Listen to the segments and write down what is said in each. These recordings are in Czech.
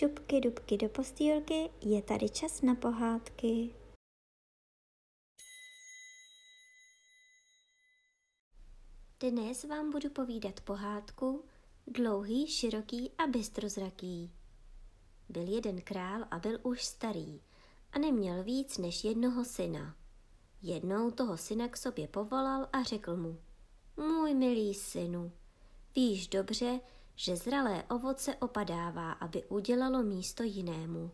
šupky dubky do postýlky, je tady čas na pohádky. Dnes vám budu povídat pohádku Dlouhý, široký a bystrozraký. Byl jeden král a byl už starý a neměl víc než jednoho syna. Jednou toho syna k sobě povolal a řekl mu, můj milý synu, víš dobře, že zralé ovoce opadává, aby udělalo místo jinému.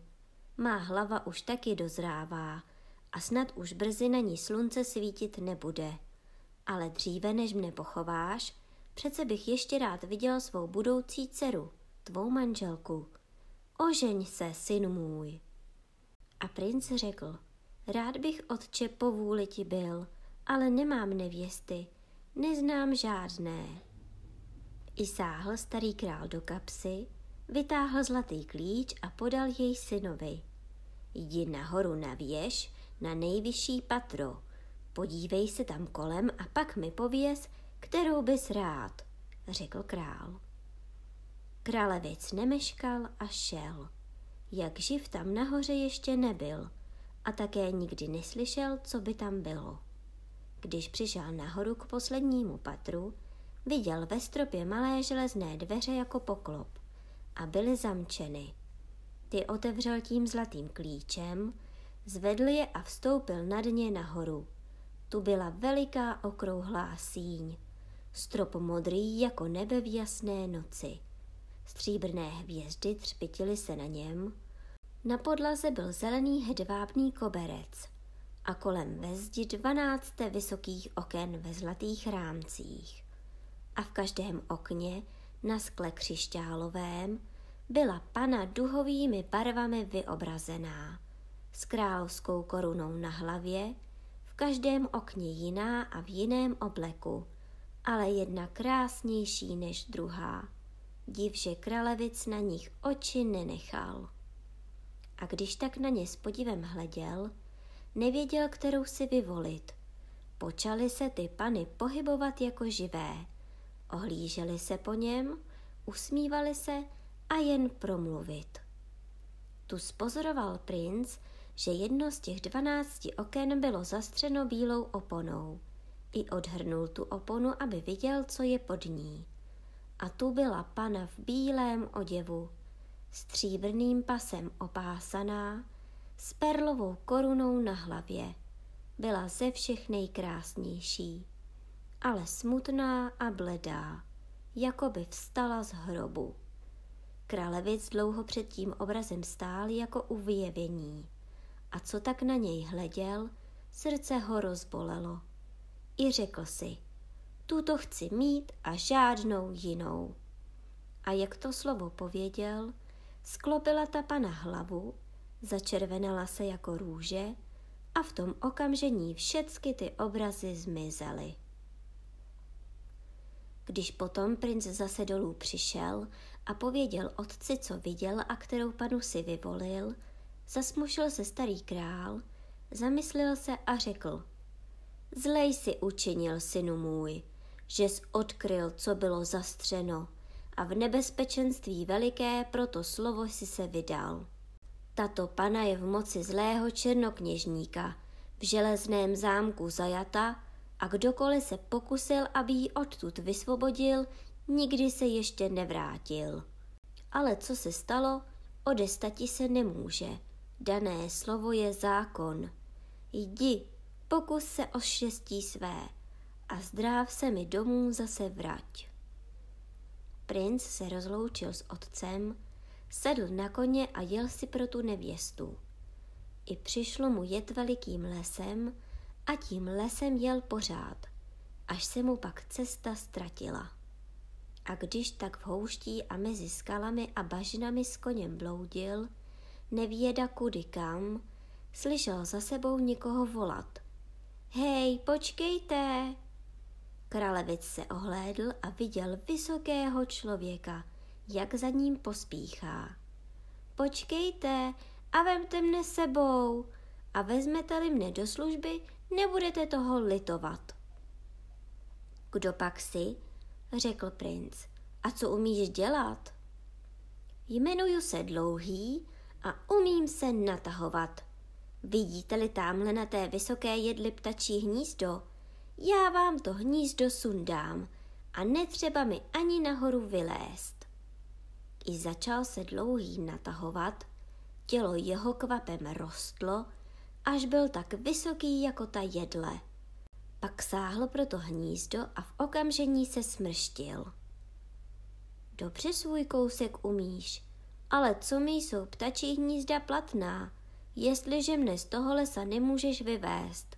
Má hlava už taky dozrává a snad už brzy na ní slunce svítit nebude. Ale dříve, než mne pochováš, přece bych ještě rád viděl svou budoucí dceru, tvou manželku. Ožeň se, syn můj. A princ řekl, rád bych otče po vůli ti byl, ale nemám nevěsty, neznám žádné. I sáhl starý král do kapsy, vytáhl zlatý klíč a podal jej synovi. Jdi nahoru na věž, na nejvyšší patro. Podívej se tam kolem a pak mi pověz, kterou bys rád, řekl král. Králevic nemeškal a šel. Jak živ tam nahoře ještě nebyl a také nikdy neslyšel, co by tam bylo. Když přišel nahoru k poslednímu patru, Viděl ve stropě malé železné dveře jako poklop a byly zamčeny. Ty otevřel tím zlatým klíčem, zvedl je a vstoupil nad ně nahoru. Tu byla veliká okrouhlá síň, strop modrý jako nebe v jasné noci. Stříbrné hvězdy třpitily se na něm, na podlaze byl zelený hedvábný koberec a kolem ve zdi dvanácté vysokých oken ve zlatých rámcích a v každém okně na skle křišťálovém byla pana duhovými barvami vyobrazená, s královskou korunou na hlavě, v každém okně jiná a v jiném obleku, ale jedna krásnější než druhá. Div, že kralevic na nich oči nenechal. A když tak na ně s podivem hleděl, nevěděl, kterou si vyvolit. Počaly se ty pany pohybovat jako živé – Ohlíželi se po něm, usmívali se a jen promluvit. Tu spozoroval princ, že jedno z těch dvanácti oken bylo zastřeno bílou oponou. I odhrnul tu oponu, aby viděl, co je pod ní. A tu byla pana v bílém oděvu, stříbrným pasem opásaná, s perlovou korunou na hlavě. Byla ze všech nejkrásnější ale smutná a bledá, jako by vstala z hrobu. Králevic dlouho před tím obrazem stál jako u vyjevení a co tak na něj hleděl, srdce ho rozbolelo. I řekl si, tuto chci mít a žádnou jinou. A jak to slovo pověděl, sklopila ta pana hlavu, začervenala se jako růže a v tom okamžení všecky ty obrazy zmizely. Když potom princ zase dolů přišel a pověděl otci, co viděl a kterou panu si vyvolil, zasmušil se starý král, zamyslel se a řekl Zlej si učinil, synu můj, že jsi odkryl, co bylo zastřeno a v nebezpečenství veliké proto slovo si se vydal. Tato pana je v moci zlého černokněžníka, v železném zámku zajata a kdokoliv se pokusil, aby ji odtud vysvobodil, nikdy se ještě nevrátil. Ale co se stalo, odestati se nemůže. Dané slovo je zákon. Jdi, pokus se o štěstí své a zdráv se mi domů zase vrať. Princ se rozloučil s otcem, sedl na koně a jel si pro tu nevěstu. I přišlo mu jet velikým lesem, a tím lesem jel pořád, až se mu pak cesta ztratila. A když tak v houští a mezi skalami a bažinami s koněm bloudil, nevěda kudy kam, slyšel za sebou někoho volat. Hej, počkejte! Kralevic se ohlédl a viděl vysokého člověka, jak za ním pospíchá. Počkejte a vemte mne sebou a vezmete-li mne do služby, nebudete toho litovat. Kdo pak si? řekl princ. A co umíš dělat? Jmenuju se Dlouhý a umím se natahovat. Vidíte-li tamhle na té vysoké jedli ptačí hnízdo? Já vám to hnízdo sundám a netřeba mi ani nahoru vylézt. I začal se dlouhý natahovat, tělo jeho kvapem rostlo, až byl tak vysoký jako ta jedle. Pak sáhl pro to hnízdo a v okamžení se smrštil. Dobře svůj kousek umíš, ale co mi jsou ptačí hnízda platná, jestliže mne z toho lesa nemůžeš vyvést,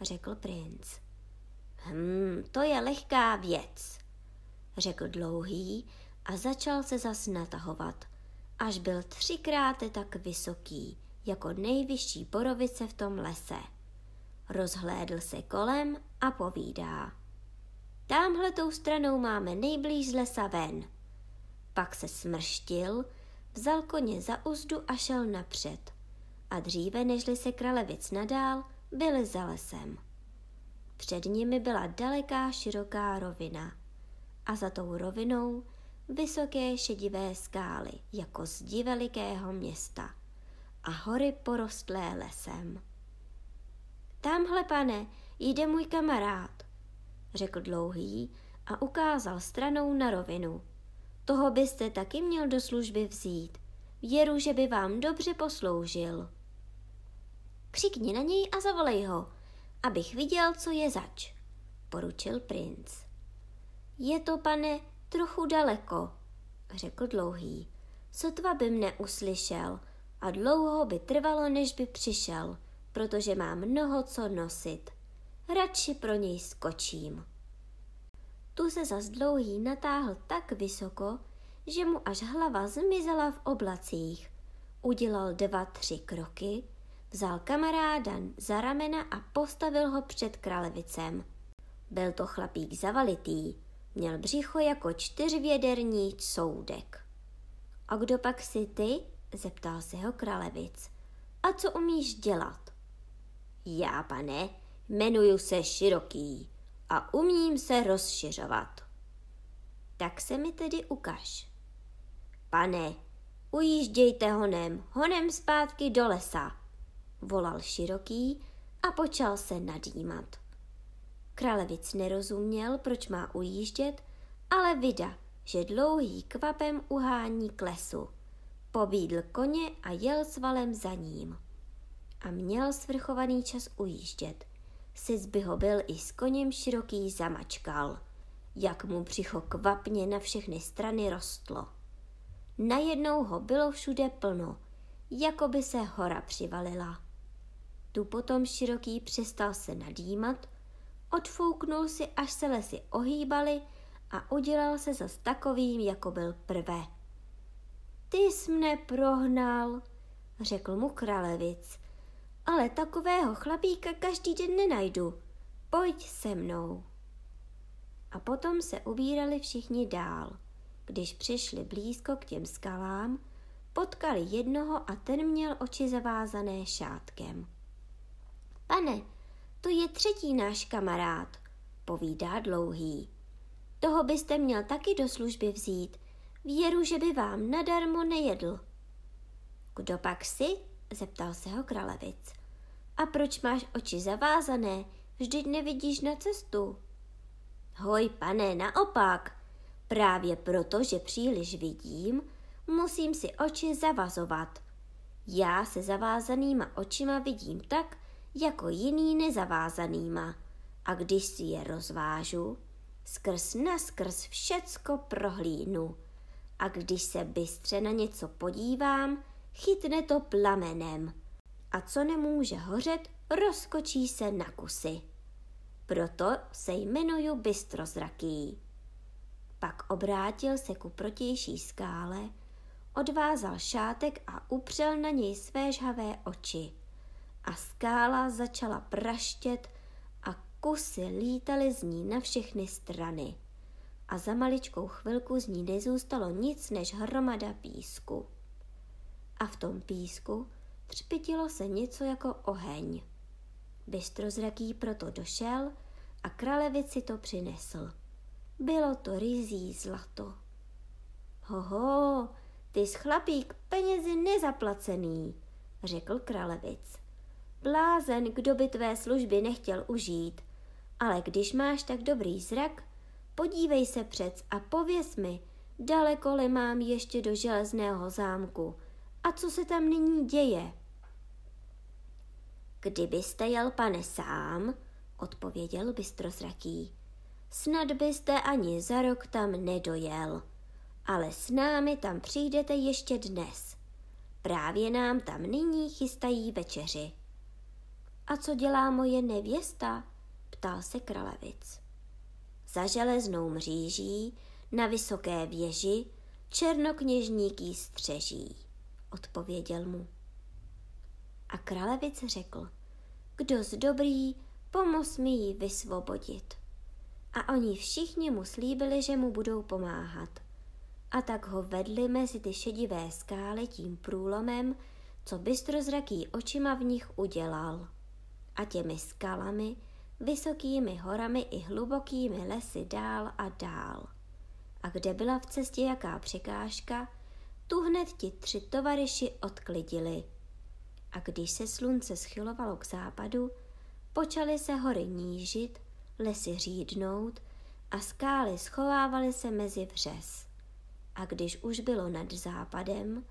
řekl princ. Hm, to je lehká věc, řekl dlouhý a začal se zas natahovat, až byl třikrát tak vysoký, jako nejvyšší borovice v tom lese. Rozhlédl se kolem a povídá. Támhle tou stranou máme nejblíž z lesa ven. Pak se smrštil, vzal koně za uzdu a šel napřed. A dříve, nežli se kralevic nadál, byli za lesem. Před nimi byla daleká široká rovina a za tou rovinou vysoké šedivé skály jako zdi velikého města a hory porostlé lesem. Tamhle, pane, jde můj kamarád, řekl dlouhý a ukázal stranou na rovinu. Toho byste taky měl do služby vzít. Věru, že by vám dobře posloužil. Křikni na něj a zavolej ho, abych viděl, co je zač, poručil princ. Je to, pane, trochu daleko, řekl dlouhý. Sotva by mne uslyšel a dlouho by trvalo, než by přišel, protože má mnoho co nosit. Radši pro něj skočím. Tu se zas dlouhý natáhl tak vysoko, že mu až hlava zmizela v oblacích. Udělal dva, tři kroky, vzal kamaráda za ramena a postavil ho před králevicem. Byl to chlapík zavalitý, měl břicho jako čtyřvěderní soudek. A kdo pak si ty? Zeptal se ho kralevic. A co umíš dělat? Já, pane, jmenuju se Široký a umím se rozšiřovat. Tak se mi tedy ukaž. Pane, ujíždějte honem, honem zpátky do lesa, volal Široký a počal se nadýmat. Kralevic nerozuměl, proč má ujíždět, ale vida, že dlouhý kvapem uhání k lesu. Pobídl koně a jel s valem za ním. A měl svrchovaný čas ujíždět. Sic by ho byl i s koněm široký zamačkal, jak mu břicho kvapně na všechny strany rostlo. Najednou ho bylo všude plno, jako by se hora přivalila. Tu potom široký přestal se nadýmat, odfouknul si, až se lesy ohýbaly a udělal se zas takovým, jako byl prvé. Ty jsi mne prohnal, řekl mu kralevic, ale takového chlapíka každý den nenajdu. Pojď se mnou. A potom se ubírali všichni dál. Když přišli blízko k těm skalám, potkali jednoho a ten měl oči zavázané šátkem. Pane, to je třetí náš kamarád, povídá dlouhý. Toho byste měl taky do služby vzít, věru, že by vám nadarmo nejedl. Kdo pak si? zeptal se ho kralevic. A proč máš oči zavázané? Vždyť nevidíš na cestu. Hoj, pane, naopak. Právě proto, že příliš vidím, musím si oči zavazovat. Já se zavázanýma očima vidím tak, jako jiný nezavázanýma a když si je rozvážu, skrz naskrz všecko prohlídnu a když se bystře na něco podívám, chytne to plamenem a co nemůže hořet, rozkočí se na kusy. Proto se jmenuju Bystrozraký. Pak obrátil se ku protější skále, odvázal šátek a upřel na něj své žhavé oči – a skála začala praštět a kusy lítaly z ní na všechny strany. A za maličkou chvilku z ní nezůstalo nic než hromada písku. A v tom písku třpitilo se něco jako oheň. Bystrozraký proto došel a kralevici to přinesl. Bylo to rizí zlato. Hoho, Ty chlapík penězi nezaplacený, řekl kralevic. Blázen, kdo by tvé služby nechtěl užít, ale když máš tak dobrý zrak, podívej se přec a pověs mi, daleko-li mám ještě do železného zámku a co se tam nyní děje. Kdybyste jel, pane, sám, odpověděl bystrozraký, snad byste ani za rok tam nedojel, ale s námi tam přijdete ještě dnes. Právě nám tam nyní chystají večeři. A co dělá moje nevěsta? ptal se kralevic. Za železnou mříží na vysoké věži černokněžník střeží, odpověděl mu. A kralevic řekl, kdo z dobrý, pomoz mi ji vysvobodit. A oni všichni mu slíbili, že mu budou pomáhat. A tak ho vedli mezi ty šedivé skály tím průlomem, co bystrozraký očima v nich udělal. A těmi skalami, vysokými horami i hlubokými lesy dál a dál. A kde byla v cestě jaká překážka, tu hned ti tři tovariši odklidili. A když se slunce schylovalo k západu, počaly se hory nížit, lesy řídnout a skály schovávaly se mezi vřes. A když už bylo nad západem,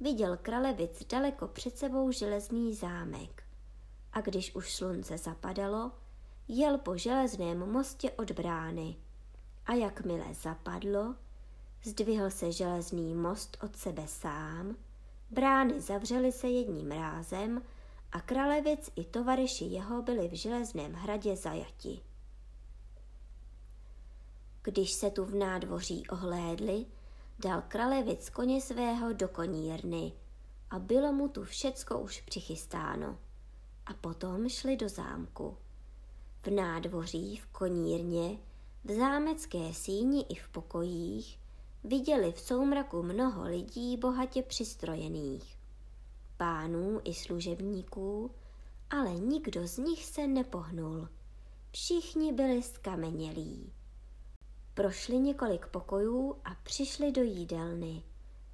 viděl kralevic daleko před sebou železný zámek. A když už slunce zapadalo, jel po železném mostě od brány. A jakmile zapadlo, zdvihl se železný most od sebe sám, brány zavřely se jedním rázem a kralevic i tovariši jeho byli v železném hradě zajati. Když se tu v nádvoří ohlédli, dal kralevic koně svého do konírny a bylo mu tu všecko už přichystáno. A potom šli do zámku. V nádvoří, v konírně, v zámecké síni i v pokojích viděli v soumraku mnoho lidí bohatě přistrojených. Pánů i služebníků, ale nikdo z nich se nepohnul. Všichni byli skamenělí. Prošli několik pokojů a přišli do jídelny.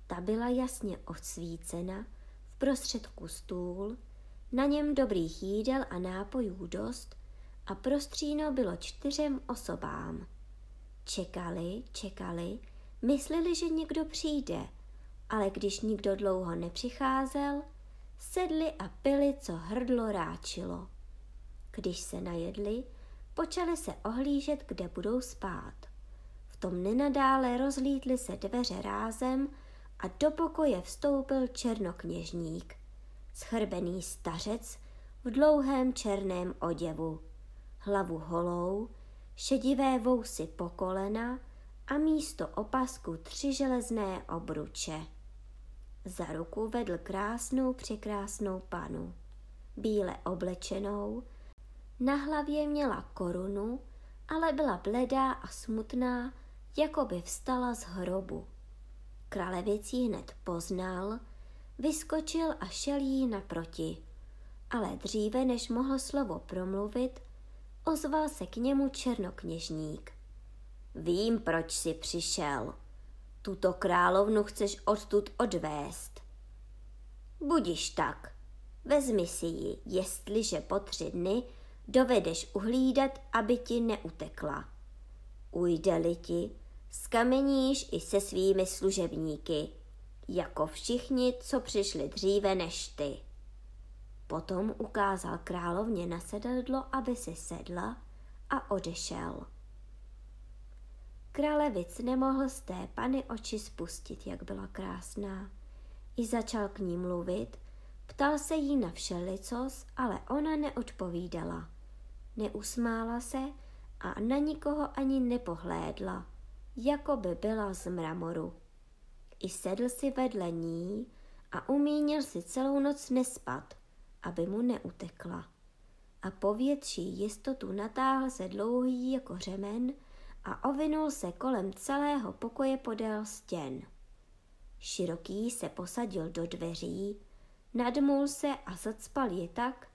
Ta byla jasně odsvícena, v prostředku stůl, na něm dobrých jídel a nápojů dost a prostříno bylo čtyřem osobám. Čekali, čekali, mysleli, že někdo přijde, ale když nikdo dlouho nepřicházel, sedli a pili, co hrdlo ráčilo. Když se najedli, počali se ohlížet, kde budou spát. V tom nenadále rozlítly se dveře rázem a do pokoje vstoupil černokněžník, schrbený stařec v dlouhém černém oděvu hlavu holou, šedivé vousy po kolena a místo opasku tři železné obruče. Za ruku vedl krásnou překrásnou panu, bíle oblečenou, na hlavě měla korunu, ale byla bledá a smutná, jako by vstala z hrobu. Kralevic ji hned poznal, vyskočil a šel jí naproti. Ale dříve, než mohl slovo promluvit, ozval se k němu černokněžník. Vím, proč jsi přišel. Tuto královnu chceš odtud odvést. Budiš tak. Vezmi si ji, jestliže po tři dny dovedeš uhlídat, aby ti neutekla. Ujde-li ti, skameníš i se svými služebníky, jako všichni, co přišli dříve než ty. Potom ukázal královně na sedadlo, aby si sedla a odešel. Králevic nemohl z té pany oči spustit, jak byla krásná. I začal k ní mluvit, ptal se jí na všelicos, ale ona neodpovídala. Neusmála se a na nikoho ani nepohlédla, jako by byla z mramoru. I sedl si vedle ní a umínil si celou noc nespat, aby mu neutekla. A po větší jistotu natáhl se dlouhý jako řemen a ovinul se kolem celého pokoje podél stěn. Široký se posadil do dveří, nadmul se a zacpal je tak,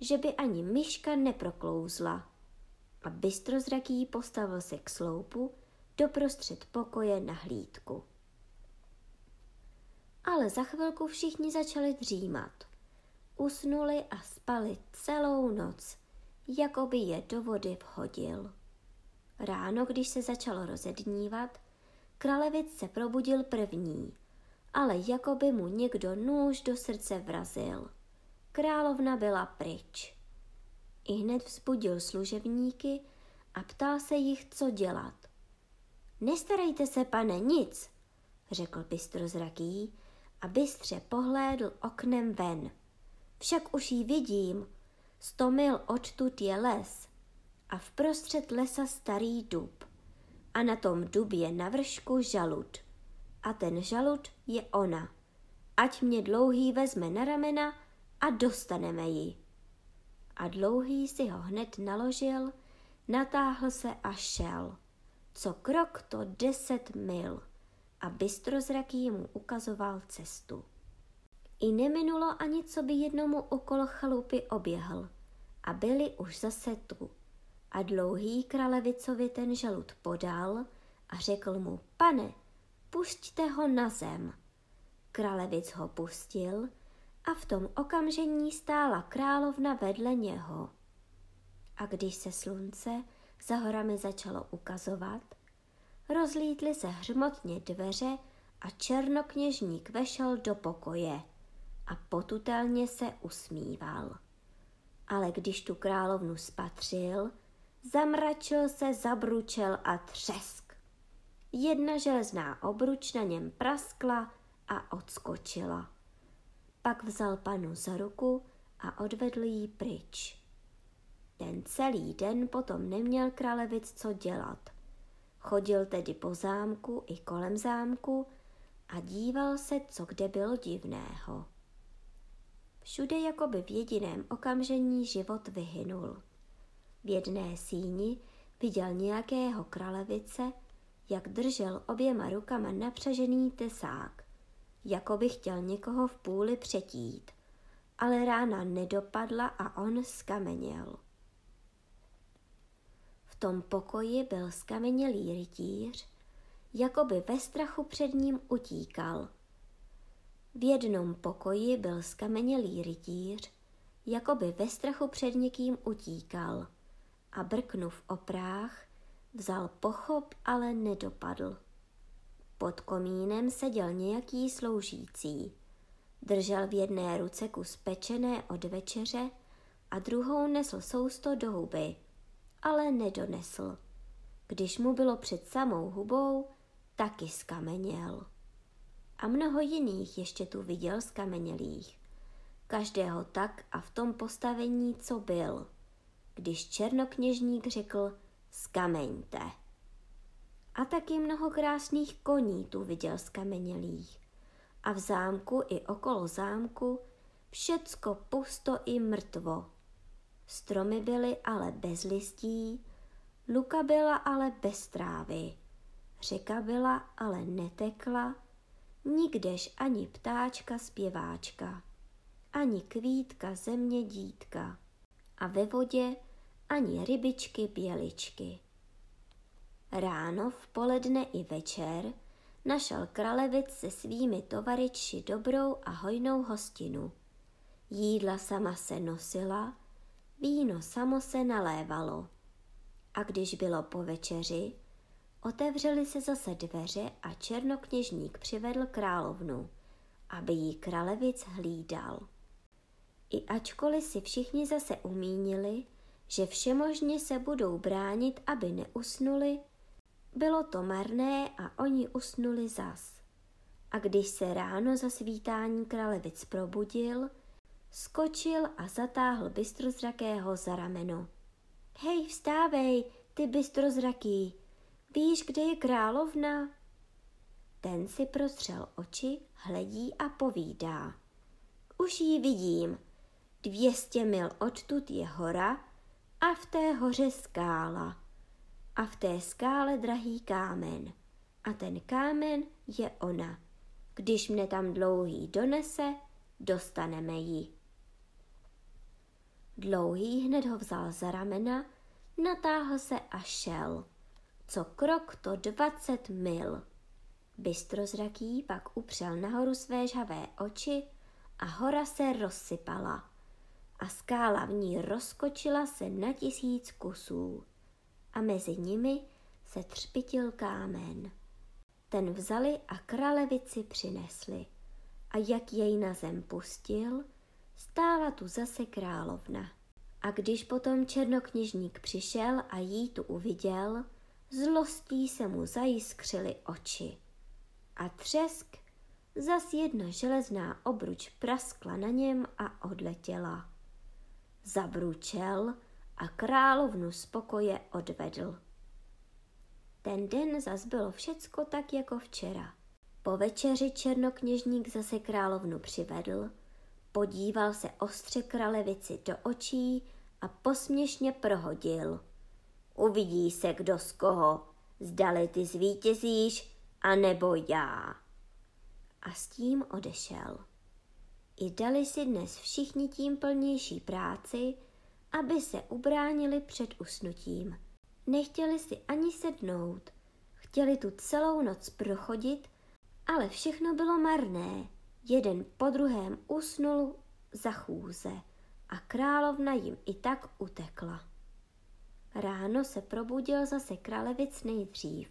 že by ani myška neproklouzla. A bystrozraký postavil se k sloupu doprostřed pokoje na hlídku. Ale za chvilku všichni začali dřímat. Usnuli a spali celou noc, jako by je do vody vhodil. Ráno, když se začalo rozednívat, kralevic se probudil první, ale jako by mu někdo nůž do srdce vrazil. Královna byla pryč. I hned vzbudil služebníky a ptal se jich, co dělat. Nestarejte se, pane, nic, řekl bystrozraký a bystře pohlédl oknem ven. Však už ji vidím, sto mil odtud je les a vprostřed lesa starý dub a na tom dubě na vršku žalud. A ten žalud je ona. Ať mě dlouhý vezme na ramena a dostaneme ji. A dlouhý si ho hned naložil, natáhl se a šel. Co krok to deset mil a bystrozraký mu ukazoval cestu. I neminulo ani, co by jednomu okolo chalupy oběhl a byli už zase tu. A dlouhý kralevicovi ten žalud podal a řekl mu, pane, pusťte ho na zem. Kralevic ho pustil a v tom okamžení stála královna vedle něho. A když se slunce za horami začalo ukazovat, rozlítly se hřmotně dveře a černokněžník vešel do pokoje a potutelně se usmíval. Ale když tu královnu spatřil, zamračil se, zabručel a třesk. Jedna železná obruč na něm praskla a odskočila. Pak vzal panu za ruku a odvedl ji pryč. Ten celý den potom neměl králevic co dělat. Chodil tedy po zámku i kolem zámku a díval se, co kde bylo divného. Všude jako by v jediném okamžení život vyhynul. V jedné síni viděl nějakého kralevice, jak držel oběma rukama napřažený tesák, jako by chtěl někoho v půli přetít, ale rána nedopadla a on skameněl. V tom pokoji byl skamenělý rytíř, jako by ve strachu před ním utíkal – v jednom pokoji byl skamenělý rytíř, jako by ve strachu před někým utíkal a brknuv o práh, vzal pochop, ale nedopadl. Pod komínem seděl nějaký sloužící. Držel v jedné ruce kus pečené od večeře a druhou nesl sousto do huby, ale nedonesl. Když mu bylo před samou hubou, taky skameněl a mnoho jiných ještě tu viděl skamenělých. Každého tak a v tom postavení, co byl, když černokněžník řekl skamenďte. A taky mnoho krásných koní tu viděl skamenělých. A v zámku i okolo zámku všecko pusto i mrtvo. Stromy byly ale bez listí, luka byla ale bez trávy, řeka byla ale netekla, nikdež ani ptáčka zpěváčka, ani kvítka země dítka a ve vodě ani rybičky běličky. Ráno, v poledne i večer našel kralevic se svými tovariči dobrou a hojnou hostinu. Jídla sama se nosila, víno samo se nalévalo. A když bylo po večeři, Otevřely se zase dveře a černokněžník přivedl královnu, aby jí kralevic hlídal. I ačkoliv si všichni zase umínili, že všemožně se budou bránit, aby neusnuli, bylo to marné a oni usnuli zas. A když se ráno za svítání kralevic probudil, skočil a zatáhl bystrozrakého za rameno. Hej, vstávej, ty bystrozraký, Víš, kde je královna? Ten si prostřel oči, hledí a povídá. Už ji vidím. Dvěstě mil odtud je hora a v té hoře skála. A v té skále drahý kámen. A ten kámen je ona. Když mne tam dlouhý donese, dostaneme ji. Dlouhý hned ho vzal za ramena, natáhl se a šel co krok to dvacet mil. Bystrozraký pak upřel nahoru své žhavé oči a hora se rozsypala a skála v ní rozkočila se na tisíc kusů a mezi nimi se třpitil kámen. Ten vzali a kralevici přinesli a jak jej na zem pustil, stála tu zase královna. A když potom černokněžník přišel a jí tu uviděl, zlostí se mu zajiskřily oči. A třesk, zas jedna železná obruč praskla na něm a odletěla. Zabručel a královnu z pokoje odvedl. Ten den zas bylo všecko tak jako včera. Po večeři černokněžník zase královnu přivedl, podíval se ostře kralevici do očí a posměšně prohodil. Uvidí se kdo z koho, zdali ty zvítězíš, anebo já. A s tím odešel. I dali si dnes všichni tím plnější práci, aby se ubránili před usnutím. Nechtěli si ani sednout, chtěli tu celou noc prochodit, ale všechno bylo marné. Jeden po druhém usnul za chůze a královna jim i tak utekla. Ráno se probudil zase králevic nejdřív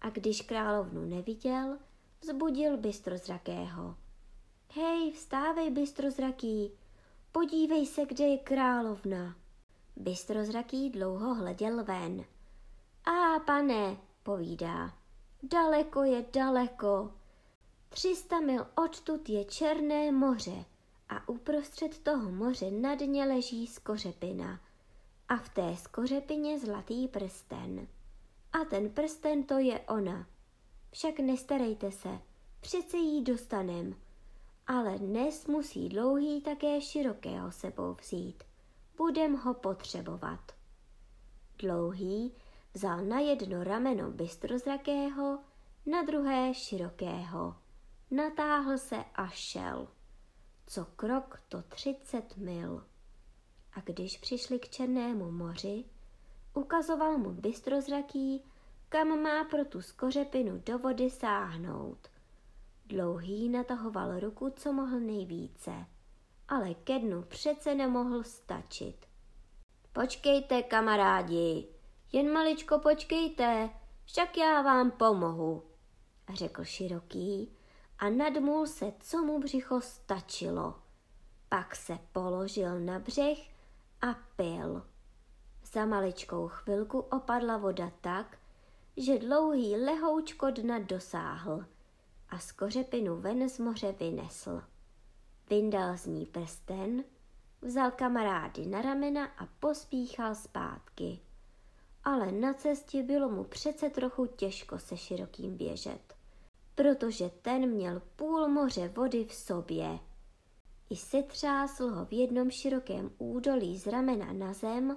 a když královnu neviděl, vzbudil bystrozrakého. Hej, vstávej, bystrozraký, podívej se, kde je královna. Bystrozraký dlouho hleděl ven. A pane, povídá, daleko je daleko. Třista mil odtud je Černé moře a uprostřed toho moře na dně leží skořepina a v té skořepině zlatý prsten. A ten prsten to je ona. Však nestarejte se, přece jí dostanem. Ale dnes musí dlouhý také širokého sebou vzít budem ho potřebovat. Dlouhý vzal na jedno rameno bystrozrakého, na druhé širokého. Natáhl se a šel. Co krok, to třicet mil. A když přišli k Černému moři, ukazoval mu bystrozraký, kam má pro tu skořepinu do vody sáhnout. Dlouhý natahoval ruku, co mohl nejvíce – ale ke dnu přece nemohl stačit. Počkejte, kamarádi, jen maličko počkejte, však já vám pomohu, řekl široký a nadmul se, co mu břicho stačilo. Pak se položil na břeh a pil. Za maličkou chvilku opadla voda tak, že dlouhý lehoučko dna dosáhl a z kořepinu ven z moře vynesl. Vyndal z ní prsten, vzal kamarády na ramena a pospíchal zpátky. Ale na cestě bylo mu přece trochu těžko se širokým běžet, protože ten měl půl moře vody v sobě. I setřásl ho v jednom širokém údolí z ramena na zem,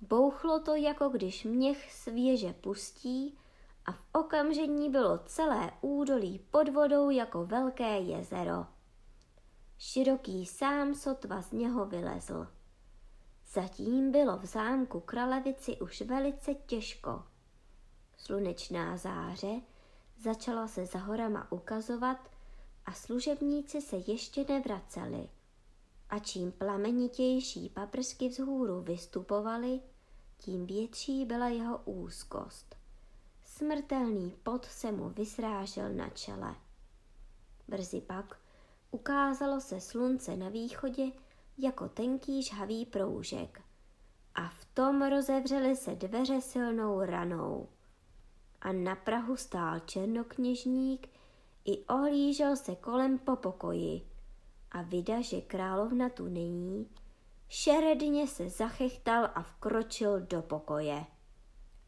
bouchlo to, jako když měch svěže pustí a v okamžení bylo celé údolí pod vodou jako velké jezero. Široký sám sotva z něho vylezl. Zatím bylo v zámku kralevici už velice těžko. Slunečná záře začala se za horama ukazovat a služebníci se ještě nevraceli. A čím plamenitější paprsky vzhůru vystupovaly, tím větší byla jeho úzkost. Smrtelný pot se mu vysrážel na čele. Brzy pak Ukázalo se slunce na východě jako tenký žhavý proužek a v tom rozevřely se dveře silnou ranou. A na Prahu stál černokněžník i ohlížel se kolem po pokoji a vida, že královna tu není, šeredně se zachechtal a vkročil do pokoje.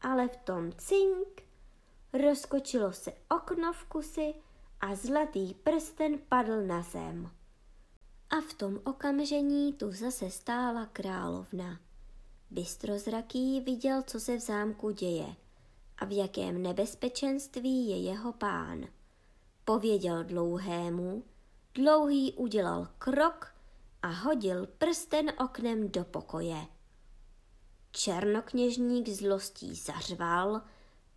Ale v tom cink rozkočilo se okno v kusy a zlatý prsten padl na zem. A v tom okamžení tu zase stála královna. Bystrozraký viděl, co se v zámku děje a v jakém nebezpečenství je jeho pán. Pověděl dlouhému, dlouhý udělal krok a hodil prsten oknem do pokoje. Černokněžník zlostí zařval,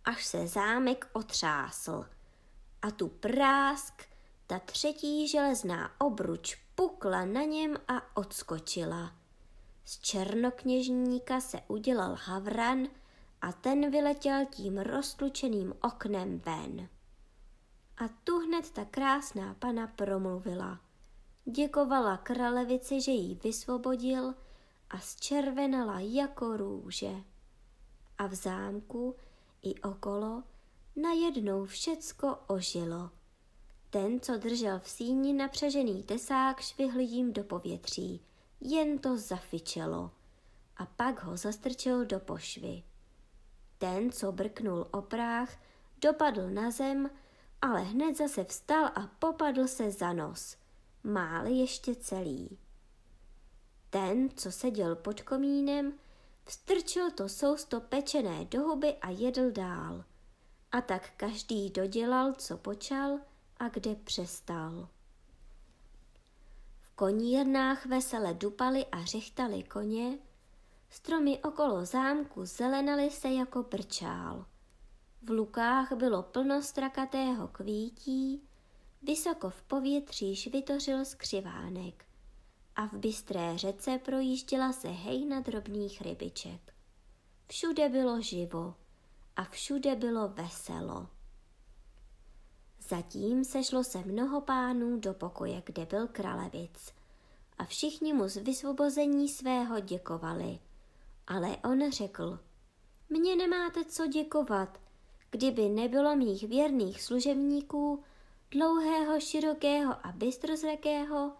až se zámek otřásl – a tu prásk, ta třetí železná obruč pukla na něm a odskočila. Z černokněžníka se udělal havran a ten vyletěl tím roztlučeným oknem ven. A tu hned ta krásná pana promluvila. Děkovala kralevici, že ji vysvobodil a zčervenala jako růže. A v zámku i okolo najednou všecko ožilo. Ten, co držel v síni napřežený tesák, švihl jim do povětří. Jen to zafičelo. A pak ho zastrčil do pošvy. Ten, co brknul o práh, dopadl na zem, ale hned zase vstal a popadl se za nos. Máli ještě celý. Ten, co seděl pod komínem, vstrčil to sousto pečené do huby a jedl dál. A tak každý dodělal, co počal a kde přestal. V konírnách vesele dupali a řechtali koně, stromy okolo zámku zelenaly se jako brčál. V lukách bylo plno strakatého kvítí, vysoko v povětří švitořil skřivánek a v bystré řece projížděla se hejna drobných rybiček. Všude bylo živo a všude bylo veselo. Zatím sešlo se mnoho pánů do pokoje, kde byl kralevic a všichni mu z vysvobození svého děkovali. Ale on řekl, mně nemáte co děkovat, kdyby nebylo mých věrných služebníků, dlouhého, širokého a bystrozrakého,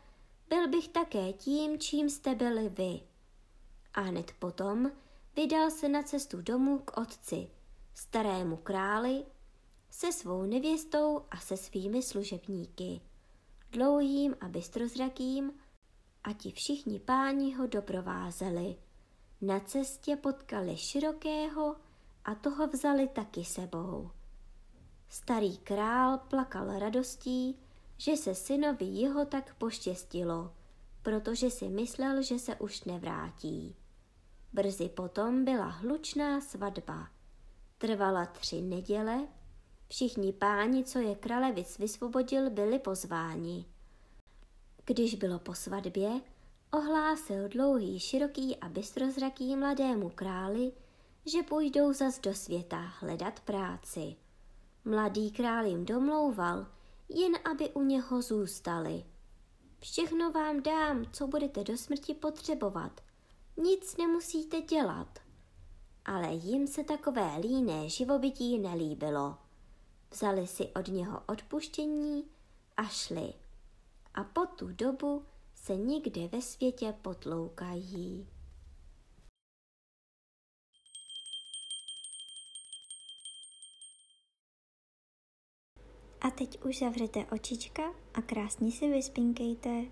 byl bych také tím, čím jste byli vy. A hned potom vydal se na cestu domů k otci, starému králi, se svou nevěstou a se svými služebníky, dlouhým a bystrozrakým, a ti všichni páni ho doprovázeli. Na cestě potkali širokého a toho vzali taky sebou. Starý král plakal radostí, že se synovi jeho tak poštěstilo, protože si myslel, že se už nevrátí. Brzy potom byla hlučná svatba. Trvala tři neděle, všichni páni, co je kralevic vysvobodil, byli pozváni. Když bylo po svatbě, ohlásil dlouhý, široký a bystrozraký mladému králi, že půjdou zas do světa hledat práci. Mladý král jim domlouval, jen aby u něho zůstali. Všechno vám dám, co budete do smrti potřebovat. Nic nemusíte dělat. Ale jim se takové líné živobytí nelíbilo. Vzali si od něho odpuštění a šli. A po tu dobu se nikde ve světě potloukají. A teď už zavřete očička a krásně si vyspinkejte.